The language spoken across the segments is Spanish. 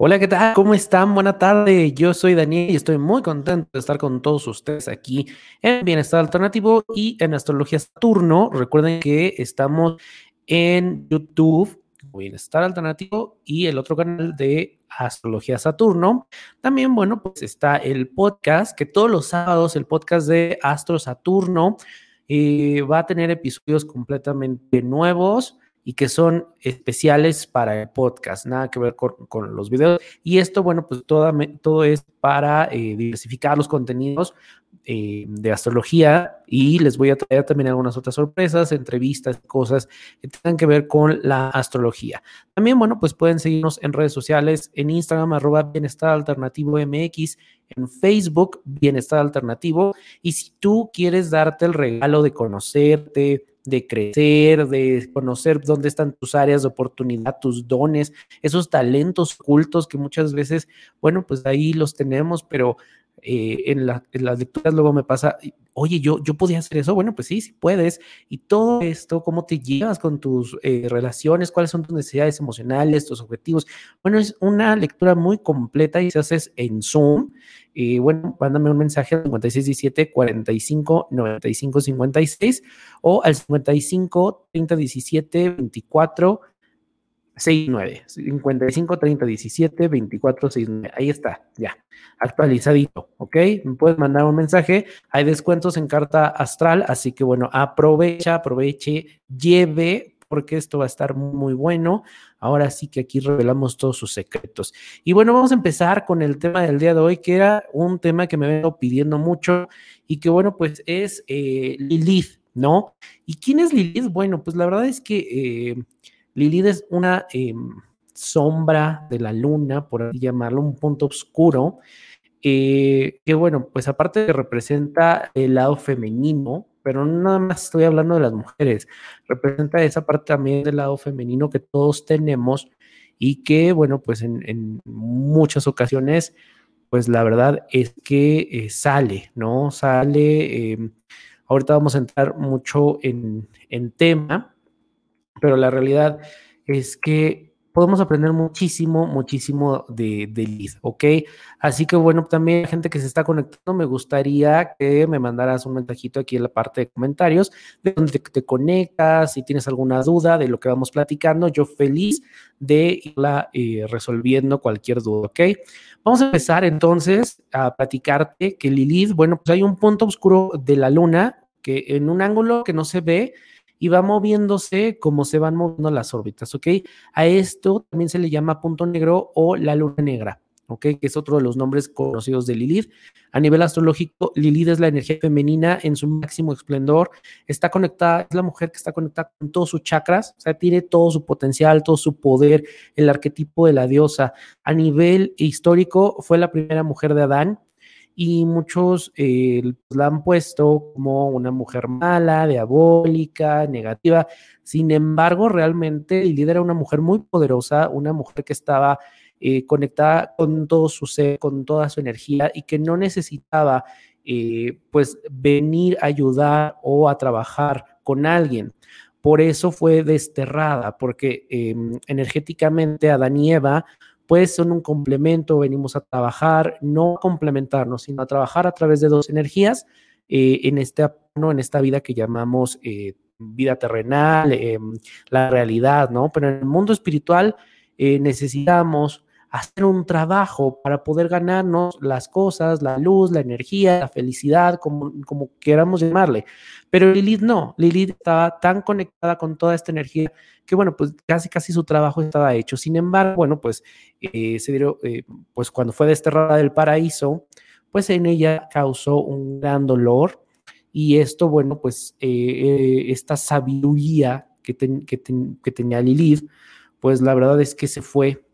Hola, ¿qué tal? ¿Cómo están? Buena tarde. Yo soy Daniel y estoy muy contento de estar con todos ustedes aquí en Bienestar Alternativo y en Astrología Saturno. Recuerden que estamos en YouTube, Bienestar Alternativo y el otro canal de Astrología Saturno. También, bueno, pues está el podcast, que todos los sábados el podcast de Astro Saturno eh, va a tener episodios completamente nuevos y que son especiales para el podcast, nada que ver con, los videos. Y esto, bueno, pues todo, todo es para eh, diversificar los contenidos eh, de astrología y les voy a traer también algunas otras sorpresas, entrevistas, cosas que tengan que ver con la astrología. También, bueno, pues pueden seguirnos en redes sociales, en Instagram, arroba Bienestar Alternativo MX, en Facebook, Bienestar Alternativo. Y si tú quieres darte el regalo de conocerte, de crecer, de conocer dónde están tus áreas de oportunidad, tus dones, esos talentos ocultos que muchas veces, bueno, pues ahí los tenemos, pero eh, en, las lecturas luego me pasa, oye, yo, yo podía hacer eso, bueno, pues sí, sí puedes. Y todo esto, cómo te llevas con tus eh, relaciones, cuáles son tus necesidades emocionales, tus objetivos. Bueno, es una lectura muy completa y se hace en Zoom. Y bueno, mándame un mensaje al 5617 45 95 56 o al 55 30 17 24 69, 55 30 17 24 69. Ahí está, ya, actualizadito, ¿ok? Me puedes mandar un mensaje. Hay descuentos en carta astral, así que bueno, aprovecha, aproveche, lleve, porque esto va a estar muy bueno. Ahora sí que aquí revelamos todos sus secretos. Y bueno, vamos a empezar con el tema del día de hoy, que era un tema que me vengo pidiendo mucho y que bueno, pues es eh, Lilith, ¿no? ¿Y quién es Lilith? Bueno, pues la verdad es que... Eh, Lilith es una em, sombra de la luna, por así llamarlo, un punto oscuro, eh, que bueno, pues aparte de representa el lado femenino, pero no nada más estoy hablando de las mujeres, representa esa parte también del lado femenino que todos tenemos y que bueno, pues en, muchas ocasiones, pues la verdad es que eh, sale, ¿no? Sale, em, ahorita vamos a entrar mucho en, en tema, pero la realidad es que podemos aprender muchísimo, muchísimo de, de ¿ok? Así que bueno, también gente que se está conectando, me gustaría que me mandaras un mensajito aquí en la parte de comentarios de donde te, conectas, si tienes alguna duda de lo que vamos platicando, yo feliz de irla eh, resolviendo cualquier duda, ¿ok? Vamos a empezar entonces a platicarte que Lilith, bueno, pues hay un punto oscuro de la luna que en un ángulo que no se ve, y va moviéndose como se van moviendo las órbitas, ¿ok? A esto también se le llama punto negro o la luna negra. ¿ok? Que es otro de los nombres conocidos de Lilith. A nivel astrológico, Lilith es la energía femenina en su máximo esplendor. Está conectada, es la mujer que está conectada con todos sus chakras, o sea, tiene todo su potencial, todo su poder, el arquetipo de la diosa. A nivel histórico, fue la primera mujer de Adán, y muchos eh, la han puesto como una mujer mala, diabólica, negativa. Sin embargo, realmente Lilith era una mujer muy poderosa, una mujer que estaba eh, conectada con todo su ser, con toda su energía y que no necesitaba eh, pues venir a ayudar o a trabajar con alguien. Por eso fue desterrada, porque em, energéticamente Adán y Eva pues son un complemento, venimos a trabajar, no a complementarnos, sino a trabajar a través de dos energías eh, en, este, ¿no? en esta vida que llamamos eh, vida terrenal, em, la realidad, ¿no? Pero en el mundo espiritual eh, necesitamos hacer un trabajo para poder ganarnos las cosas, la luz, la energía, la felicidad, como, como queramos llamarle. Pero Lilith no, Lilith estaba tan conectada con toda esta energía que bueno, pues casi casi su trabajo estaba hecho. Sin embargo, bueno, pues eh, se eh, pues cuando fue desterrada del paraíso, pues en ella causó un gran dolor y esto, bueno, pues eh, esta sabiduría que, que tenía Lilith, pues la verdad es que se fue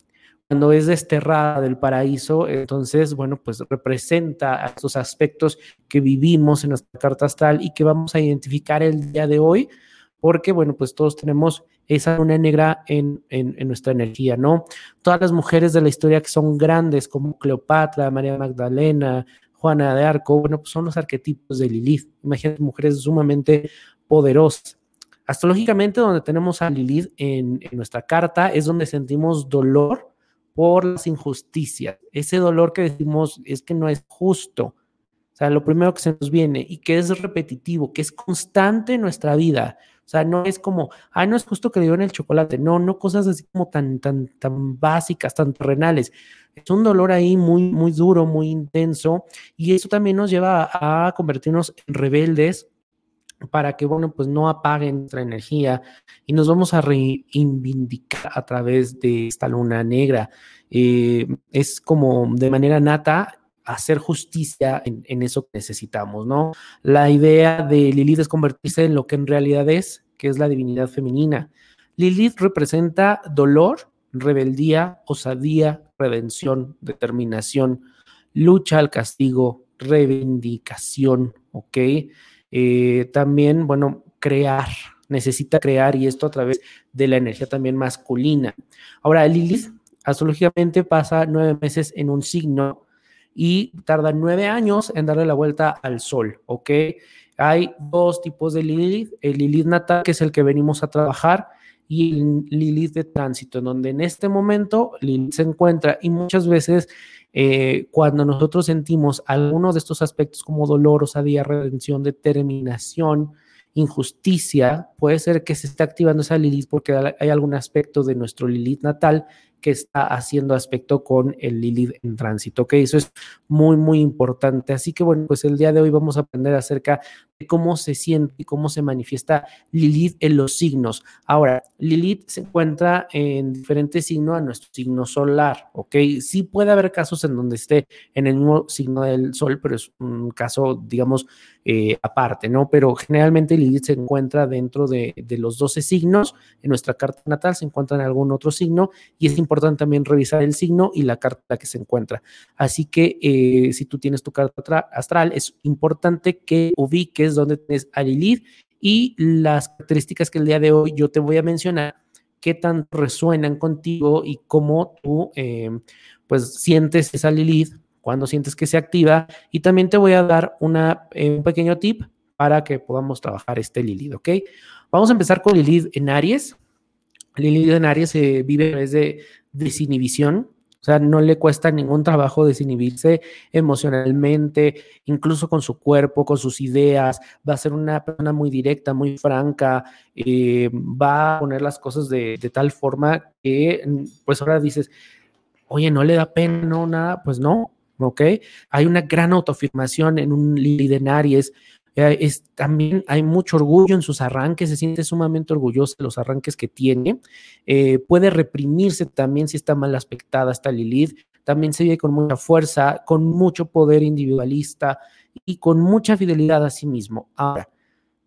cuando es desterrada del paraíso, entonces, bueno, pues representa estos aspectos que vivimos en nuestra carta astral y que vamos a identificar el día de hoy, porque, bueno, pues todos tenemos esa luna negra en, nuestra energía, ¿no? Todas las mujeres de la historia que son grandes, como Cleopatra, María Magdalena, Juana de Arco, bueno, pues son los arquetipos de Lilith. Imagínate mujeres sumamente poderosas. Astrológicamente, donde tenemos a Lilith en, en nuestra carta, es donde sentimos dolor por las injusticias, ese dolor que decimos es que no es justo. O sea, lo primero que se nos viene y que es repetitivo, que es constante en nuestra vida. O sea, no es como, ay, no es justo que le en el chocolate. No, no cosas así como tan, tan, tan básicas, tan terrenales. Es un dolor ahí muy, muy duro, muy intenso. Y eso también nos lleva a, convertirnos en rebeldes para que, bueno, pues no apaguen nuestra energía y nos vamos a reivindicar a través de esta luna negra. Eh, es como de manera nata hacer justicia en, eso que necesitamos, ¿no? La idea de Lilith es convertirse en lo que en realidad es, que es la divinidad femenina. Lilith representa dolor, rebeldía, osadía, redención, determinación, lucha al castigo, reivindicación, ¿ok? Eh, también, bueno, crear, necesita crear y esto a través de la energía también masculina. Ahora, Lilith astrológicamente pasa nueve meses en un signo y tarda nueve años en darle la vuelta al Sol, ¿ok? Hay dos tipos de Lilith, el Lilith natal, que es el que venimos a trabajar, y el Lilith de tránsito, en donde en este momento Lilith se encuentra y muchas veces eh, cuando nosotros sentimos algunos de estos aspectos como dolor, osadía, redención, determinación, injusticia, puede ser que se esté activando esa Lilith porque hay algún aspecto de nuestro Lilith natal que está haciendo aspecto con el Lilith en tránsito. Ok, eso es muy, muy importante. Así que bueno, pues el día de hoy vamos a aprender acerca cómo se siente y cómo se manifiesta Lilith en los signos. Ahora, Lilith se encuentra en diferentes signos a nuestro signo solar. Ok, sí puede haber casos en donde esté en el mismo signo del sol, pero es un caso, digamos, eh, aparte, ¿no? Pero generalmente Lilith se encuentra dentro de, los 12 signos. En nuestra carta natal se encuentra en algún otro signo y es importante importante también revisar el signo y la carta que se encuentra. Así que eh, si tú tienes tu carta astral, es importante que ubiques dónde tienes a Lilith y las características que el día de hoy yo te voy a mencionar, qué tanto resuenan contigo y cómo tú eh, pues sientes esa Lilith, cuando sientes que se activa. Y también te voy a dar una, eh, un pequeño tip para que podamos trabajar este Lilith, ¿ok? Vamos a empezar con Lilith en Aries. Lilith en Aries se vive a través de desinhibición, o sea, no le cuesta ningún trabajo desinhibirse emocionalmente, incluso con su cuerpo, con sus ideas. Va a ser una persona muy directa, muy franca. Eh, va a poner las cosas de, tal forma que, pues ahora dices, oye, no le da pena, no, nada. Pues no, ¿ok? Hay una gran autoafirmación en un Lilith Aries. Eh, es, también hay mucho orgullo en sus arranques, se siente sumamente orgullosa de los arranques que tiene. Eh, puede reprimirse también si está mal aspectada esta Lilith. También se ve con mucha fuerza, con mucho poder individualista y con mucha fidelidad a sí mismo. Ahora,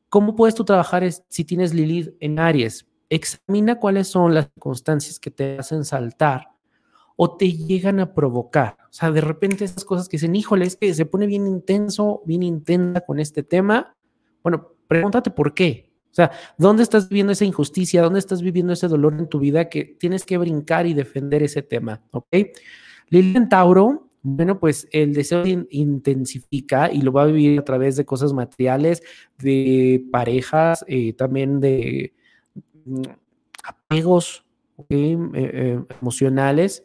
¿cómo puedes tú trabajar si tienes Lilith en Aries? Examina cuáles son las circunstancias que te hacen saltar o te llegan a provocar. O sea, de repente esas cosas que dicen, híjole, es que se pone bien intenso, bien intensa con este tema. Bueno, pregúntate por qué. O sea, ¿dónde estás viviendo esa injusticia? ¿Dónde estás viviendo ese dolor en tu vida que tienes que brincar y defender ese tema? ¿Ok? Lilian Tauro, bueno, pues el deseo intensifica y lo va a vivir a través de cosas materiales, de parejas, eh, también de mm, apegos eh, eh, emocionales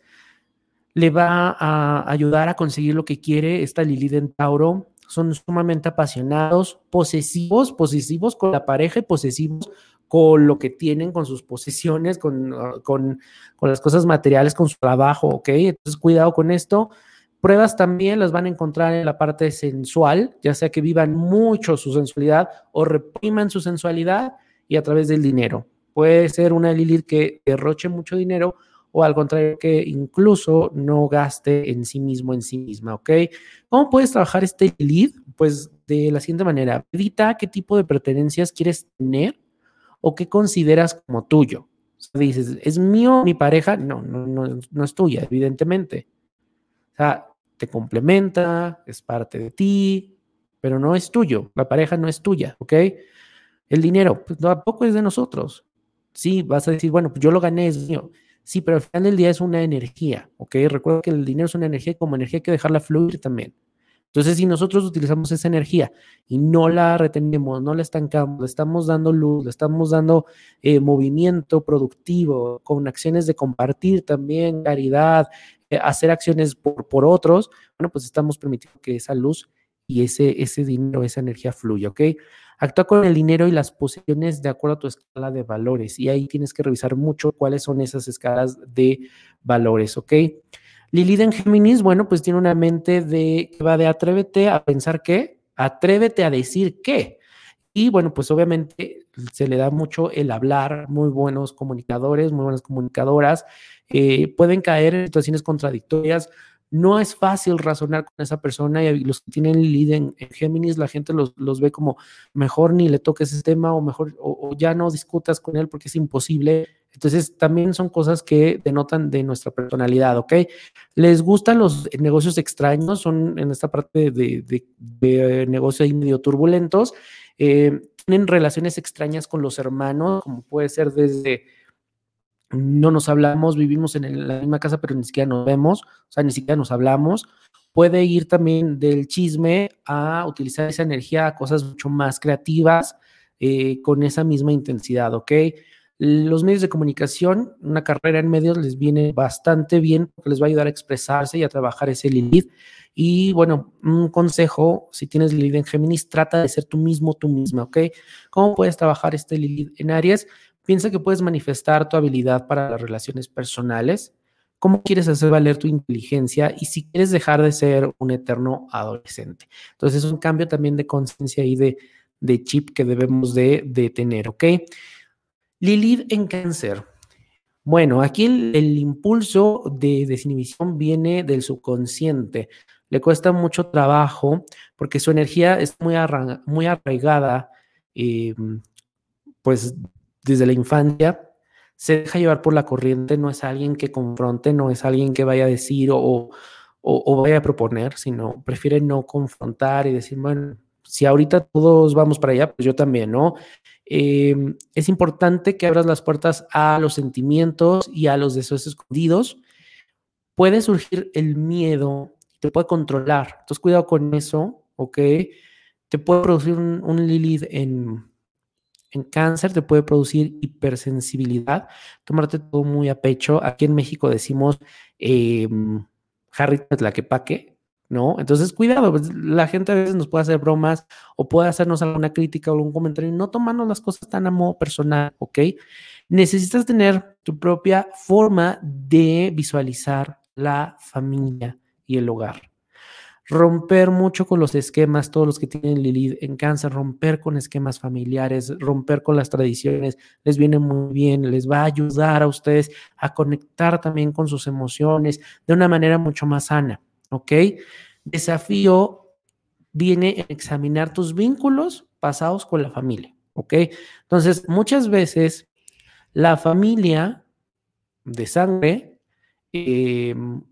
le va a ayudar a conseguir lo que quiere. Esta Lilith en Tauro son sumamente apasionados, posesivos, posesivos con la pareja y posesivos con lo que tienen, con sus posesiones, con, con, con las cosas materiales, con su trabajo, ¿ok? Entonces, cuidado con esto. Pruebas también las van a encontrar en la parte sensual, ya sea que vivan mucho su sensualidad o repriman su sensualidad y a través del dinero. Puede ser una Lilith que derroche mucho dinero o al contrario que incluso no gaste en sí mismo, en sí misma, ¿ok? ¿Cómo puedes trabajar este lead? Pues de la siguiente manera, medita qué tipo de pertenencias quieres tener o qué consideras como tuyo. Dices, ¿es mío mi pareja? No, no, no, no es tuya, evidentemente. O sea, te complementa, es parte de ti, pero no es tuyo. La pareja no es tuya, ¿ok? El dinero, pues tampoco es de nosotros. Sí, vas a decir, bueno, pues yo lo gané, es mío. Sí, pero al final del día es una energía, ¿ok? Recuerda que el dinero es una energía como energía hay que dejarla fluir también. Entonces, si nosotros utilizamos esa energía y no la retenemos, no la estancamos, le estamos dando luz, le estamos dando eh, movimiento productivo con acciones de compartir también, caridad, eh, hacer acciones por, por, otros, bueno, pues estamos permitiendo que esa luz y ese, ese dinero, esa energía fluya, ¿ok? Actúa con el dinero y las posiciones de acuerdo a tu escala de valores y ahí tienes que revisar mucho cuáles son esas escalas de valores, ¿ok? Lilith en Géminis, bueno, pues tiene una mente de que va de atrévete a pensar qué, atrévete a decir qué. Y bueno, pues obviamente se le da mucho el hablar, muy buenos comunicadores, muy buenas comunicadoras, eh, pueden caer en situaciones contradictorias. No es fácil razonar con esa persona y los que tienen Lilith en, Géminis, la gente los, los, ve como mejor ni le toques ese tema o mejor o, o ya no discutas con él porque es imposible entonces, también son cosas que denotan de nuestra personalidad, ¿ok? Les gustan los negocios extraños, son en esta parte de, de, negocios ahí medio turbulentos. Eh, tienen relaciones extrañas con los hermanos, como puede ser desde no nos hablamos, vivimos en la misma casa, pero ni siquiera nos vemos, o sea, ni siquiera nos hablamos. Puede ir también del chisme a utilizar esa energía a cosas mucho más creativas eh, con esa misma intensidad, ¿ok? Los medios de comunicación, una carrera en medios les viene bastante bien porque les va a ayudar a expresarse y a trabajar ese Lilith. Y bueno, un consejo, si tienes Lilith en Géminis, trata de ser tú mismo, tú misma, ¿ok? ¿Cómo puedes trabajar este Lilith en Aries? Piensa que puedes manifestar tu habilidad para las relaciones personales, cómo quieres hacer valer tu inteligencia y si quieres dejar de ser un eterno adolescente. Entonces es un cambio también de conciencia y de, de, chip que debemos de, de tener, ¿ok? Lilith en cáncer. Bueno, aquí el, impulso de desinhibición viene del subconsciente. Le cuesta mucho trabajo porque su energía es muy, muy arraigada, em, pues desde la infancia. Se deja llevar por la corriente, no es alguien que confronte, no es alguien que vaya a decir o, vaya a proponer, sino prefiere no confrontar y decir, bueno, si ahorita todos vamos para allá, pues yo también, ¿no? Em, es importante que abras las puertas a los sentimientos y a los deseos escondidos. Puede surgir el miedo, te puede controlar. Entonces, cuidado con eso, ¿ok? Te puede producir un, Lilith en, en cáncer, te puede producir hipersensibilidad, tomarte todo muy a pecho. Aquí en México decimos eh, Harry la que paque, ¿no? Entonces, cuidado, pues, la gente a veces nos puede hacer bromas o puede hacernos alguna crítica o algún comentario no tomarnos las cosas tan a modo personal, ¿ok? Necesitas tener tu propia forma de visualizar la familia y el hogar. Romper mucho con los esquemas, todos los que tienen Lilith en cáncer, romper con esquemas familiares, romper con las tradiciones, les viene muy bien, les va a ayudar a ustedes a conectar también con sus emociones de una manera mucho más sana. ¿ok? Desafío viene en examinar tus vínculos pasados con la familia, ¿ok? Entonces, muchas veces la familia de sangre, em,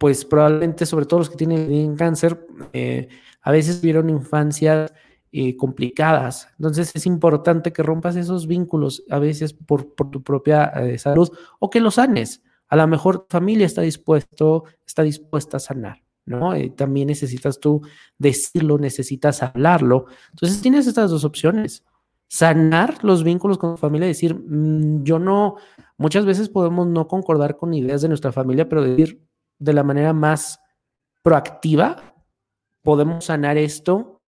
pues probablemente, sobre todo los que tienen cáncer, eh, a veces vieron infancias eh, complicadas. Entonces es importante que rompas esos vínculos a veces por, tu propia eh, salud o que los sanes a lo mejor familia está dispuesto, está dispuesta a sanar, ¿no? Y también necesitas tú decirlo, necesitas hablarlo. Entonces tienes estas dos opciones. Sanar los vínculos con tu familia, decir, mm, yo no, muchas veces podemos no concordar con ideas de nuestra familia, pero decir de la manera más proactiva, podemos sanar esto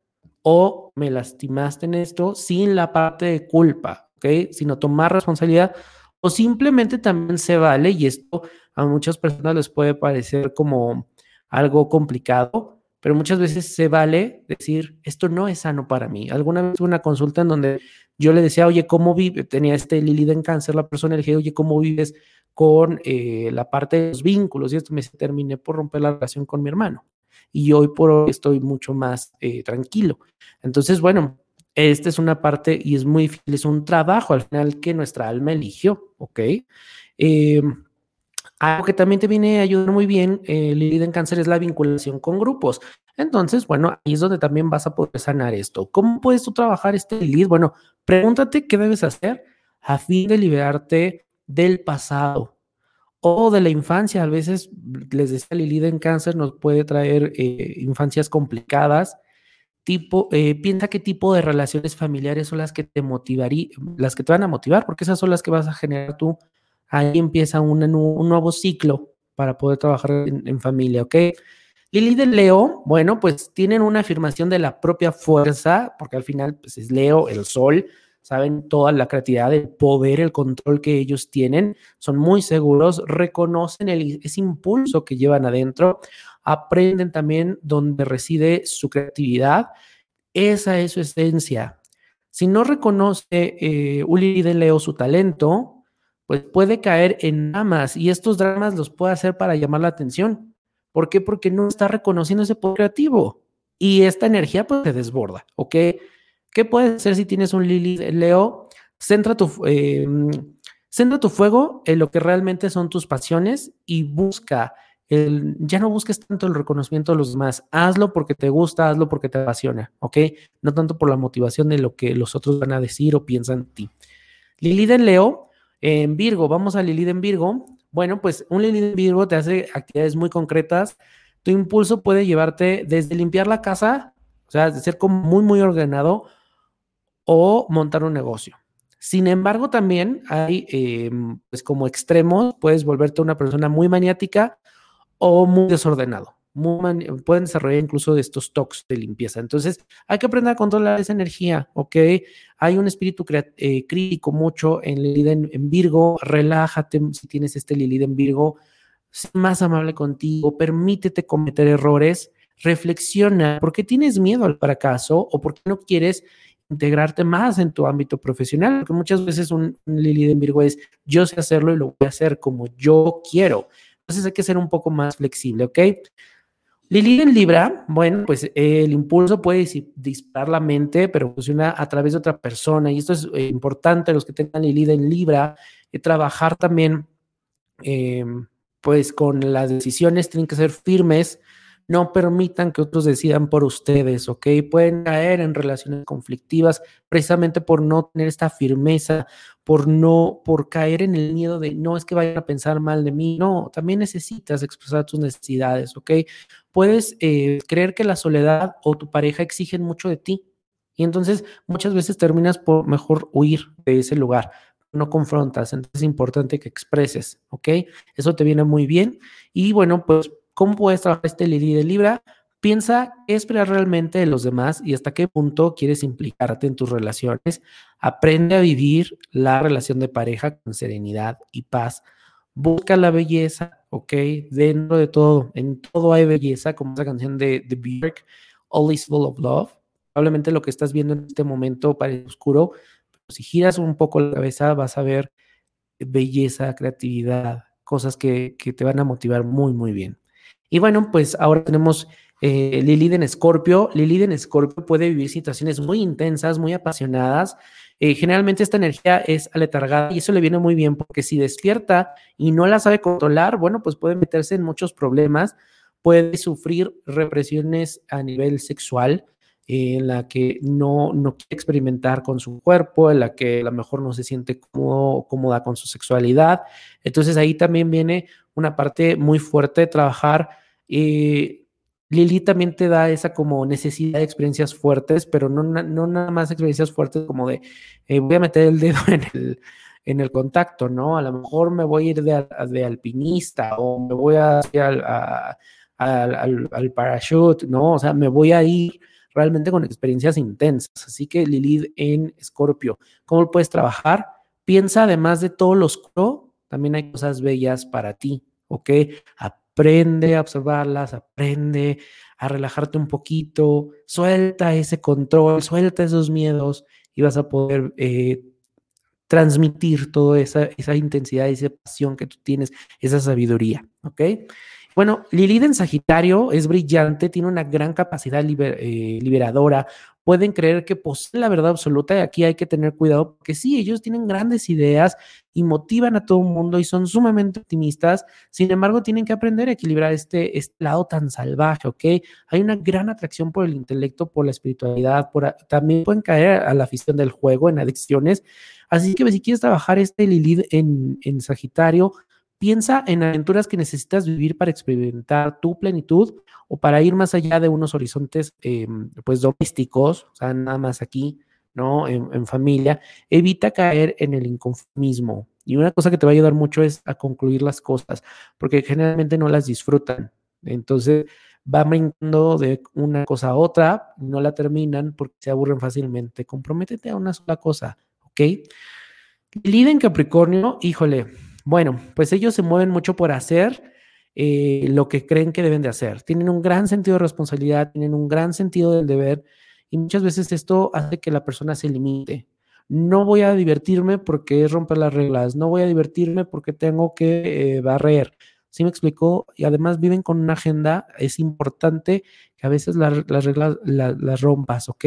o me lastimaste en esto sin la parte de culpa, ¿ok? Sino tomar responsabilidad o simplemente también se vale, y esto a muchas personas les puede parecer como algo complicado, pero muchas veces se vale decir, esto no es sano para mí. Alguna vez tuve una consulta en donde yo le decía, oye, ¿cómo vive? Tenía este Lilith en cáncer, la persona le dije, oye, ¿cómo vives con eh, la parte de los vínculos? Y esto me terminé por romper la relación con mi hermano. Y hoy por hoy estoy mucho más eh, tranquilo. Entonces, bueno, esta es una parte y es muy difícil, es un trabajo al final que nuestra alma eligió, ¿ok? Em, algo que también te viene a ayudar muy bien, eh, Lilith en cáncer, es la vinculación con grupos. Entonces, bueno, ahí es donde también vas a poder sanar esto. ¿Cómo puedes tú trabajar este Lilith? Bueno, pregúntate qué debes hacer a fin de liberarte del pasado o de la infancia. A veces, les decía, Lilith en cáncer nos puede traer eh, infancias complicadas. Tipo, eh, piensa qué tipo de relaciones familiares son las que te motivarían, las que te van a motivar, porque esas son las que vas a generar tú. Ahí empieza un nuevo ciclo para poder trabajar en, familia, ¿ok? Lili de Leo, bueno, pues tienen una afirmación de la propia fuerza, porque al final pues es Leo, el sol, saben toda la creatividad, el poder, el control que ellos tienen, son muy seguros, reconocen el, ese impulso que llevan adentro, aprenden también donde reside su creatividad, esa es su esencia. Si no reconoce eh, Lili de Leo su talento, pues puede caer en dramas y estos dramas los puede hacer para llamar la atención ¿Por qué? Porque no está reconociendo ese poder creativo y esta energía pues se desborda, ¿ok? ¿Qué puedes hacer si tienes un Lili Leo? Centra tu, eh, centra tu fuego en lo que realmente son tus pasiones y busca el, ya no busques tanto el reconocimiento de los demás, hazlo porque te gusta, hazlo porque te apasiona, ¿ok? No tanto por la motivación de lo que los otros van a decir o piensan en ti. Lilith en Leo, en Virgo, vamos a Lilith en Virgo, bueno, pues un Lilith en Virgo te hace actividades muy concretas. Tu impulso puede llevarte desde limpiar la casa, o sea, de ser como muy, muy ordenado, o montar un negocio. Sin embargo, también hay, em, pues como extremos, puedes volverte una persona muy maniática o muy desordenado pueden desarrollar incluso de estos toques de limpieza. Entonces, hay que aprender a controlar esa energía, ¿ok? Hay un espíritu eh, crítico mucho en Lilith en, Virgo, relájate si tienes este Lilith en Virgo, sé más amable contigo, permítete cometer errores, reflexiona, ¿por qué tienes miedo al fracaso o por qué no quieres integrarte más en tu ámbito profesional? Porque muchas veces un, un Lilith en Virgo es, yo sé hacerlo y lo voy a hacer como yo quiero. Entonces hay que ser un poco más flexible, ¿ok? Lili en Libra, bueno, pues el impulso puede disparar la mente, pero funciona a través de otra persona. Y esto es eh, importante, los que tengan Lili en Libra, eh, trabajar también, em, pues con las decisiones tienen que ser firmes, no permitan que otros decidan por ustedes, ¿ok? Pueden caer en relaciones conflictivas precisamente por no tener esta firmeza, por no, por caer en el miedo de no es que vayan a pensar mal de mí, no, también necesitas expresar tus necesidades, ¿ok? Puedes eh, creer que la soledad o tu pareja exigen mucho de ti y entonces muchas veces terminas por mejor huir de ese lugar, no confrontas, entonces es importante que expreses, ¿ok? Eso te viene muy bien y bueno, pues, ¿cómo puedes trabajar este Lili de Libra? Piensa qué esperar realmente de los demás y hasta qué punto quieres implicarte en tus relaciones. Aprende a vivir la relación de pareja con serenidad y paz. Busca la belleza, ¿ok? Dentro de todo, en todo hay belleza, como esa canción de, The Björk, All is Full of Love. Probablemente lo que estás viendo en este momento parece oscuro, pero si giras un poco la cabeza vas a ver belleza, creatividad, cosas que, que te van a motivar muy, muy bien. Y bueno, pues ahora tenemos eh, Lilith en Escorpio. Lilith en Escorpio puede vivir situaciones muy intensas, muy apasionadas. Eh, generalmente esta energía es aletargada y eso le viene muy bien porque si despierta y no la sabe controlar, bueno, pues puede meterse en muchos problemas, puede sufrir represiones a nivel sexual, eh, en la que no, no quiere experimentar con su cuerpo, en la que a lo mejor no se siente cómoda con su sexualidad. Entonces ahí también viene una parte muy fuerte de trabajar. Eh, Lili también te da esa como necesidad de experiencias fuertes, pero no, no nada más experiencias fuertes como de eh, voy a meter el dedo en el, en el contacto, ¿no? A lo mejor me voy a ir de, alpinista o me voy a, a, al, al, parachute, ¿no? O sea, me voy a ir realmente con experiencias intensas. Así que Lilith en Escorpio, ¿cómo puedes trabajar? Piensa además de todo lo oscuro, también hay cosas bellas para ti, ¿ok? Aprende a observarlas, aprende a relajarte un poquito, suelta ese control, suelta esos miedos y vas a poder eh, transmitir toda esa, esa intensidad, esa pasión que tú tienes, esa sabiduría, ¿ok? Bueno, Lilith en Sagitario es brillante, tiene una gran capacidad eh, liberadora, pueden creer que poseen la verdad absoluta y aquí hay que tener cuidado porque sí, ellos tienen grandes ideas y motivan a todo el mundo y son sumamente optimistas, sin embargo tienen que aprender a equilibrar este, este lado tan salvaje, ¿ok? Hay una gran atracción por el intelecto, por la espiritualidad, por, también pueden caer a la afición del juego, en adicciones, así que si quieres trabajar este Lilith en, en Sagitario, Piensa en aventuras que necesitas vivir para experimentar tu plenitud o para ir más allá de unos horizontes em, pues domésticos, o sea, nada más aquí, ¿no? En, familia. Evita caer en el inconformismo. Y una cosa que te va a ayudar mucho es a concluir las cosas, porque generalmente no las disfrutan. Entonces, va brincando de una cosa a otra, no la terminan porque se aburren fácilmente. Comprométete a una sola cosa, ¿ok? Líder en Capricornio, híjole, bueno, pues ellos se mueven mucho por hacer eh, lo que creen que deben de hacer. Tienen un gran sentido de responsabilidad, tienen un gran sentido del deber y muchas veces esto hace que la persona se limite. No voy a divertirme porque es romper las reglas, no voy a divertirme porque tengo que eh, barrer. ¿Sí me explicó? Y además viven con una agenda, es importante que a veces las reglas las rompas, ¿ok?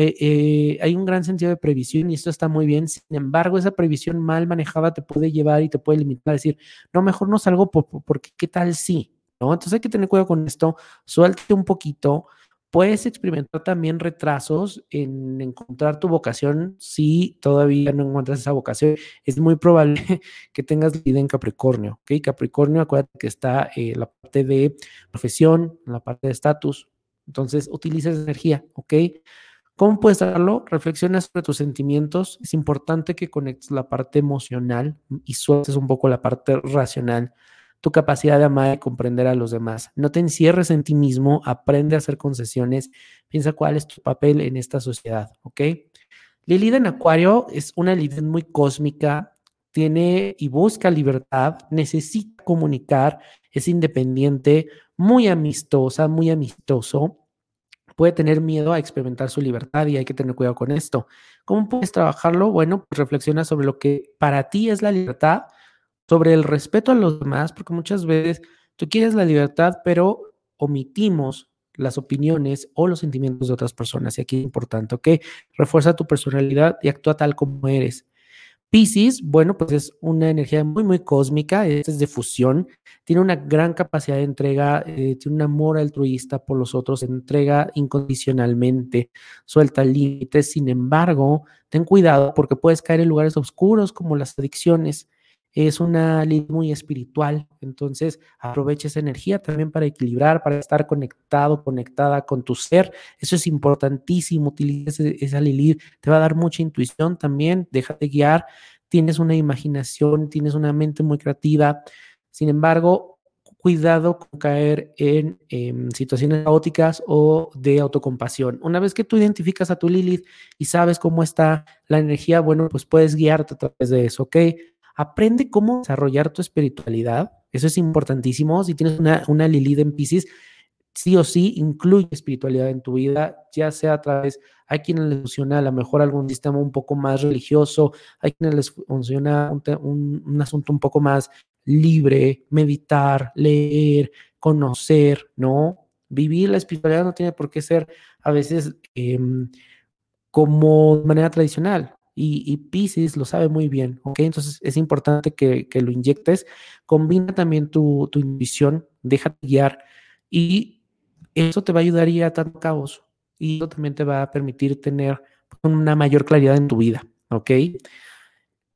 Eh, eh, hay un gran sentido de previsión y esto está muy bien. Sin embargo, esa previsión mal manejada te puede llevar y te puede limitar a decir, no, mejor no salgo porque qué tal si, ¿no? Entonces hay que tener cuidado con esto, suelte un poquito. Puedes experimentar también retrasos en encontrar tu vocación si todavía no encuentras esa vocación. Es muy probable que tengas vida en Capricornio, ¿ok? Capricornio, acuérdate que está eh, la parte de profesión, la parte de estatus. Entonces, utiliza esa energía, ¿ok? ¿Cómo puedes hacerlo? Reflexiona sobre tus sentimientos. Es importante que conectes la parte emocional y sueltes un poco la parte racional. Tu capacidad de amar y comprender a los demás. No te encierres en ti mismo, aprende a hacer concesiones, piensa cuál es tu papel en esta sociedad, ¿ok? Lilith en Acuario es una Lilith muy cósmica, tiene y busca libertad, necesita comunicar, es independiente, muy amistosa, muy amistoso puede tener miedo a experimentar su libertad y hay que tener cuidado con esto. ¿Cómo puedes trabajarlo? Bueno, pues reflexiona sobre lo que para ti es la libertad, sobre el respeto a los demás, porque muchas veces tú quieres la libertad, pero omitimos las opiniones o los sentimientos de otras personas. Y aquí es importante, ¿ok? Refuerza tu personalidad y actúa tal como eres. Pisces, bueno, pues es una energía muy, muy cósmica, es de fusión, tiene una gran capacidad de entrega, eh, tiene un amor altruista por los otros, entrega incondicionalmente, suelta límites, sin embargo, ten cuidado porque puedes caer en lugares oscuros como las adicciones, es una ley muy espiritual, entonces aprovecha esa energía también para equilibrar, para estar conectado, conectada con tu ser. Eso es importantísimo, utiliza esa Lilith, te va a dar mucha intuición también, déjate guiar, tienes una imaginación, tienes una mente muy creativa. Sin embargo, cuidado con caer en em, situaciones caóticas o de autocompasión. Una vez que tú identificas a tu Lilith y sabes cómo está la energía, bueno, pues puedes guiarte a través de eso, ¿ok? Aprende cómo desarrollar tu espiritualidad. Eso es importantísimo. Si tienes una, una Lilith en Pisces, sí o sí incluye espiritualidad en tu vida, ya sea a través, hay quienes les funciona a lo mejor algún sistema un poco más religioso, hay quienes les funciona un, un, asunto un poco más libre, meditar, leer, conocer, ¿no? Vivir la espiritualidad no tiene por qué ser a veces em, como de manera tradicional y, y Pisces lo sabe muy bien, ¿ok? Entonces es importante que, lo inyectes, combina también tu, tu intuición, déjate guiar y eso te va a ayudar a ir a tanto caos y eso también te va a permitir tener una mayor claridad en tu vida, ¿ok?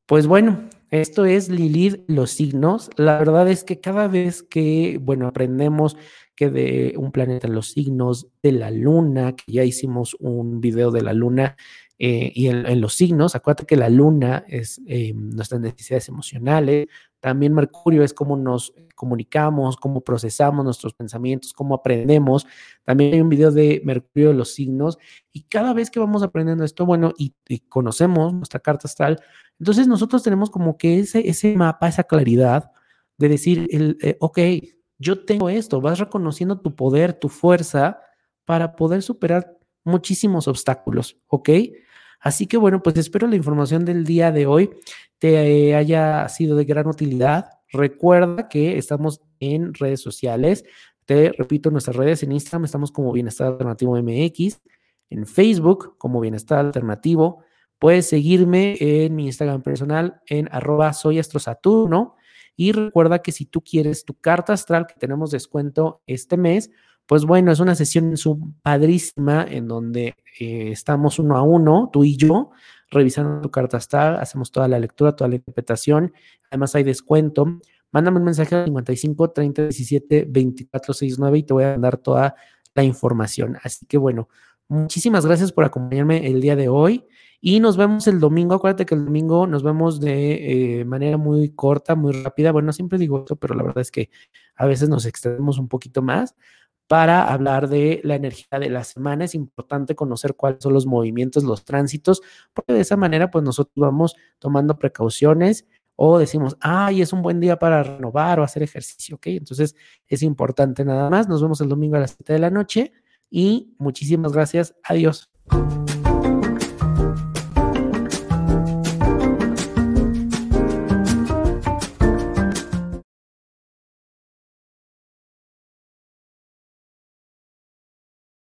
Pues bueno, esto es Lilith, los signos. La verdad es que cada vez que, bueno, aprendemos que de un planeta los signos, de la luna, que ya hicimos un video de la luna, eh, y en, los signos, acuérdate que la luna es eh, nuestras necesidades emocionales, también Mercurio es cómo nos comunicamos, cómo procesamos nuestros pensamientos, cómo aprendemos. También hay un video de Mercurio de los signos y cada vez que vamos aprendiendo esto, bueno, y, conocemos nuestra carta astral, entonces nosotros tenemos como que ese, ese mapa, esa claridad de decir, el, eh, ok, yo tengo esto, vas reconociendo tu poder, tu fuerza para poder superar muchísimos obstáculos, ¿ok? Así que bueno, pues espero la información del día de hoy te haya sido de gran utilidad. Recuerda que estamos en redes sociales. Te repito, nuestras redes en Instagram estamos como Bienestar Alternativo MX, en Facebook como Bienestar Alternativo. Puedes seguirme en mi Instagram personal en arroba soy. Y recuerda que si tú quieres tu carta astral, que tenemos descuento este mes, pues bueno, es una sesión padrísima en donde eh, estamos uno a uno, tú y yo, revisando tu carta astral, hacemos toda la lectura, toda la interpretación. Además hay descuento. mándame un mensaje al 55 30 17 24 69 y te voy a mandar toda la información. Así que bueno, muchísimas gracias por acompañarme el día de hoy y nos vemos el domingo. Acuérdate que el domingo nos vemos de eh, manera muy corta, muy rápida. Bueno, siempre digo esto, pero la verdad es que a veces nos extendemos un poquito más para hablar de la energía de la semana. Es importante conocer cuáles son los movimientos, los tránsitos, porque de esa manera pues nosotros vamos tomando precauciones o decimos, ay, es un buen día para renovar o hacer ejercicio, ¿ok? Entonces es importante nada más. Nos vemos el domingo a las 7 de la noche y muchísimas gracias. Adiós.